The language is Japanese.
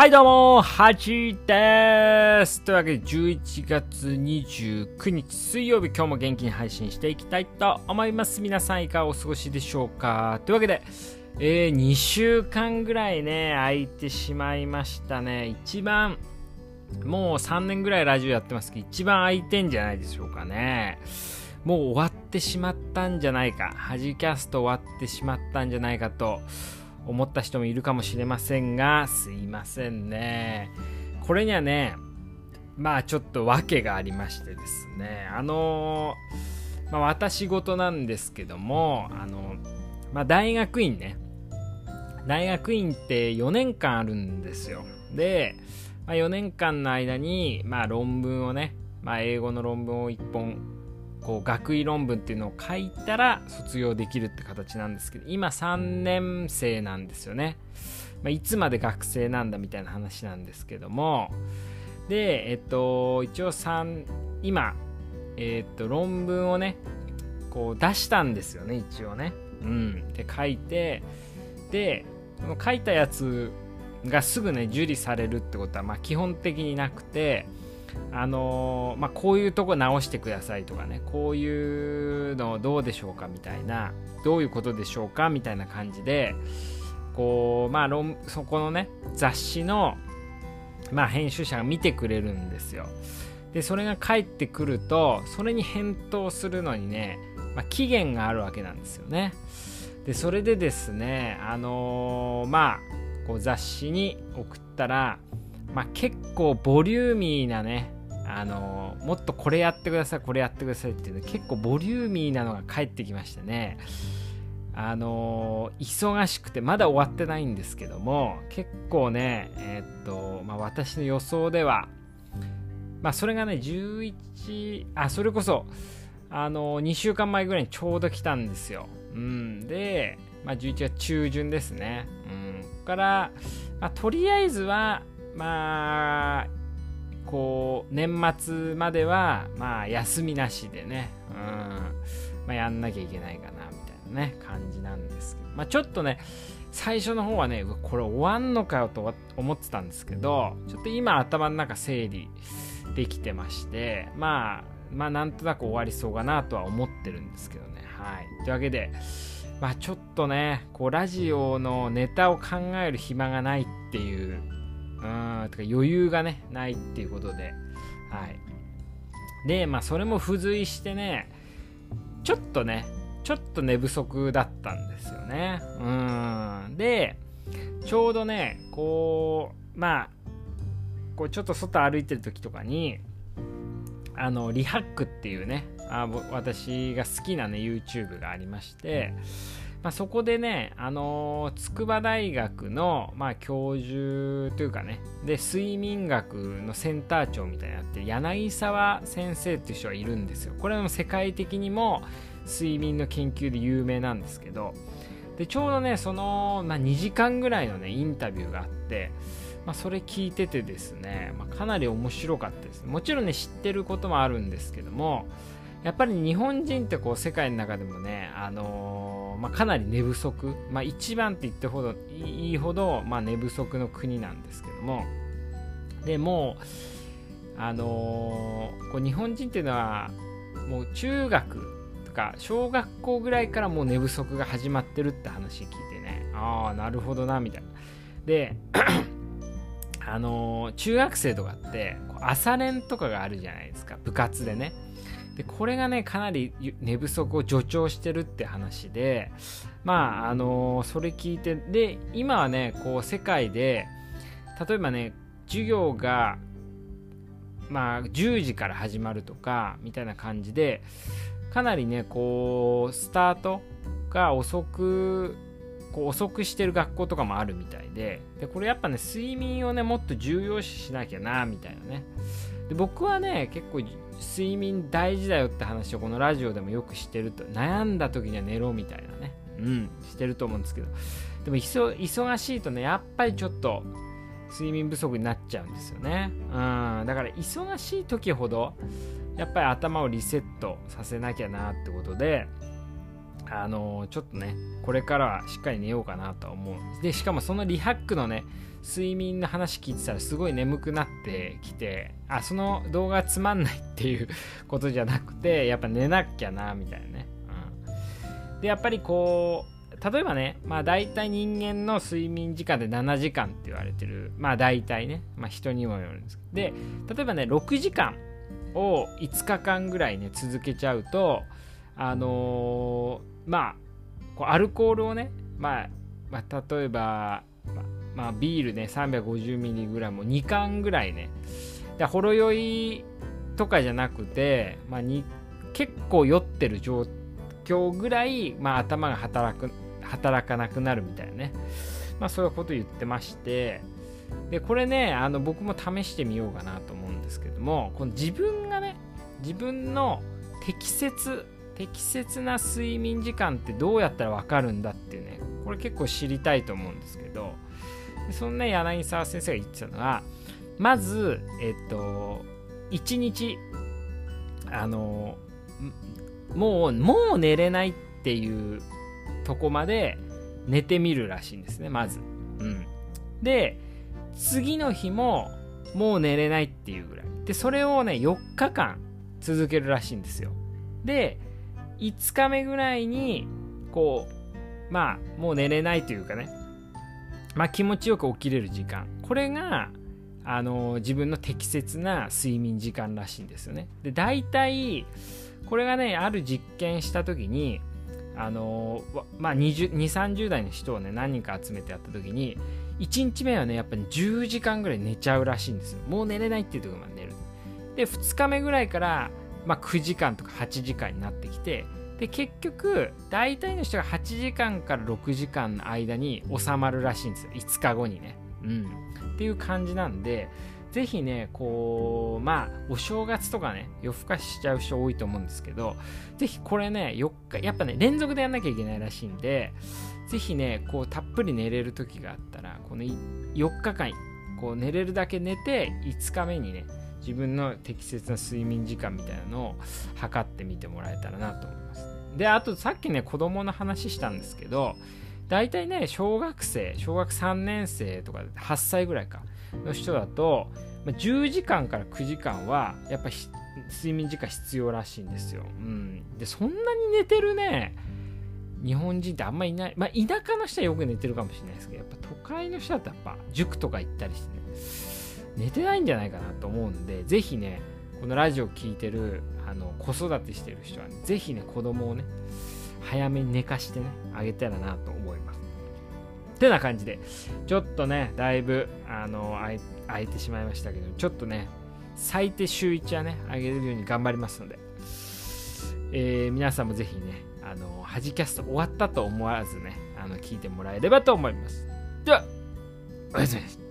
はいどうも、はじです。というわけで、11月29日水曜日、今日も元気に配信していきたいと思います。皆さんいかがお過ごしでしょうかというわけで、えー、2週間ぐらいね、空いてしまいましたね。一番、もう3年ぐらいラジオやってますけど、一番空いてんじゃないでしょうかね。もう終わってしまったんじゃないか。はじキャスト終わってしまったんじゃないかと。思った人もいるかもしれませんが、すいませんね。これにはね、まあちょっと訳がありましてですね、あのまあ、私事なんですけども、あの、まあ、大学院ね、大学院って4年間あるんですよ。で、まあ、4年間の間に、まあ、論文をね、まあ、英語の論文を1本こう学位論文っていうのを書いたら卒業できるって形なんですけど今3年生なんですよね、まあ、いつまで学生なんだみたいな話なんですけどもでえっと一応3今えっと論文をねこう出したんですよね一応ね。うん。で書いてで書いたやつがすぐね受理されるってことはまあ基本的になくてあのまあ、こういうとこ直してくださいとかねこういうのどうでしょうかみたいなどういうことでしょうかみたいな感じでこうまあそこのね雑誌の、まあ、編集者が見てくれるんですよ。でそれが返ってくるとそれに返答するのにね、まあ、期限があるわけなんですよね。でそれでですねあのー、まあこう雑誌に送ったらまあ、結構ボリューミーなね、あのー、もっとこれやってください、これやってくださいっていうの結構ボリューミーなのが返ってきましてね、あのー、忙しくて、まだ終わってないんですけども、結構ね、えー、っと、まあ、私の予想では、まあ、それがね、11、あ、それこそ、あのー、2週間前ぐらいにちょうど来たんですよ。うん、で、まあ、11月中旬ですね。うん、から、まあ、とりあえずは、まあこう年末まではまあ休みなしでね、うん。まあ、やんなきゃいけないかなみたいなね感じなんですけど、まあ、ちょっとね最初の方はねこれ終わんのかよと思ってたんですけどちょっと今頭の中整理できてましてまあまあなんとなく終わりそうかなとは思ってるんですけどね。はい。というわけでまあちょっとねこうラジオのネタを考える暇がないっていううんとか余裕がねないっていうことで。はい。でまあそれも付随してねちょっとねちょっと寝不足だったんですよね。うん。でちょうどねこうまあこうちょっと外歩いてる時とかにあのリハックっていうねあ私が好きなね YouTube がありましてまあ、そこでね、あのー、筑波大学の、まあ、教授というかね、で、睡眠学のセンター長みたいになって、柳沢先生っていう人がいるんですよ。これは世界的にも睡眠の研究で有名なんですけど、で、ちょうどね、その、まあ、2時間ぐらいのね、インタビューがあって、まあ、それ聞いててですね、まあ、かなり面白かったです。もちろんね、知ってることもあるんですけども、やっぱり日本人ってこう世界の中でもね、あのー、まあ、かなり寝不足、まあ、一番って言ってほどいいほど、まあ、寝不足の国なんですけども。でもあのー、こう日本人っていうのはもう中学とか小学校ぐらいからもう寝不足が始まってるって話聞いてね。ああなるほどなみたいな。であのー、中学生とかって朝練とかがあるじゃないですか。部活でね。でこれがねかなり寝不足を助長してるって話でまああのー、それ聞いてで今はねこう世界で例えばね授業がまあ10時から始まるとかみたいな感じでかなりねこうスタートが遅くこう遅くしてる学校とかもあるみたいででこれやっぱね睡眠をねもっと重要視しなきゃなみたいなね。で僕はね結構睡眠大事だよって話をこのラジオでもよくしてると悩んだ時には寝ろみたいなね。うん。してると思うんですけど。でも忙しいとねやっぱりちょっと睡眠不足になっちゃうんですよね。うん。だから忙しい時ほどやっぱり頭をリセットさせなきゃなってことであのちょっとねこれからはしっかり寝ようかなと思うでしかもそのリハックのね睡眠の話聞いてたらすごい眠くなってきてあその動画つまんないっていうことじゃなくてやっぱ寝なきゃなみたいなね、うん、でやっぱりこう例えばねまあ大体人間の睡眠時間で7時間って言われてる。まあ大体ね。まあ人にもよるんですけど。で例えばね6時間を5日間ぐらいね続けちゃうとあの、まあこうアルコールをね、まあ、まあ、例えば、ままあ、ビールね 350mg を2缶ぐらいねでほろ酔いとかじゃなくて、まあ、に結構酔ってる状況ぐらい、まあ、頭が働く働かなくなるみたいなね、まあ、そういうこと言ってましてでこれねあの僕も試してみようかなと思うんですけどもこの自分がね自分の適切適切な睡眠時間ってどうやったら分かるんだっていうねこれ結構知りたいと思うんですけどそんな柳沢先生が言ってたのはまずえっと1日あのもうもう寝れないっていうとこまで寝てみるらしいんですねまず。うん、で次の日ももう寝れないっていうぐらい。でそれをね4日間続けるらしいんですよ。で5日目ぐらいにこうまあもう寝れないというかね。まあ気持ちよく起きれる時間。これがあの自分の適切な睡眠時間らしいんですよね。で大体これがねある実験した時にあのまあ2030代の人をね何人か集めてやった時に1日目はねやっぱり10時間ぐらい寝ちゃうらしいんですよ。もう寝れないっていうところまで寝る。で2日目ぐらいからまあ、9時間とか8時間になってきてで結局大体の人が8時間から6時間の間に収まるらしいんですよ5日後にね。うん、っていう感じなんでぜひねこうまあお正月とかね夜更かししちゃう人多いと思うんですけどぜひこれね4日やっぱね連続でやんなきゃいけないらしいんでぜひねこうたっぷり寝れる時があったらこの4日間こう寝れるだけ寝て5日目にね自分の適切な睡眠時間みたいなのを測ってみてもらえたらなと思います。で、あとさっきね、子供の話したんですけど、大体ね、小学生、小学3年生とか8歳ぐらいかの人だと、10時間から9時間はやっぱ睡眠時間必要らしいんですよ。うん。で、そんなに寝てるね、日本人ってあんまいない。まあ、田舎の人はよく寝てるかもしれないですけど、やっぱ都会の人だとやっぱ塾とか行ったりしてね、寝てないんじゃないかなと思うんで、ぜひね、このラジオ聴いてるあの子育てしてる人は、ね、ぜひね、子供をね、早めに寝かしてね、あげたらなと思います。ってな感じで、ちょっとね、だいぶ、あの、空いてしまいましたけど、ちょっとね、最低週1はね、あげれるように頑張りますので、えー、皆さんもぜひね、あの、はじキャスト終わったと思わずね、あの、聞いてもらえればと思います。では、おやすみなさい。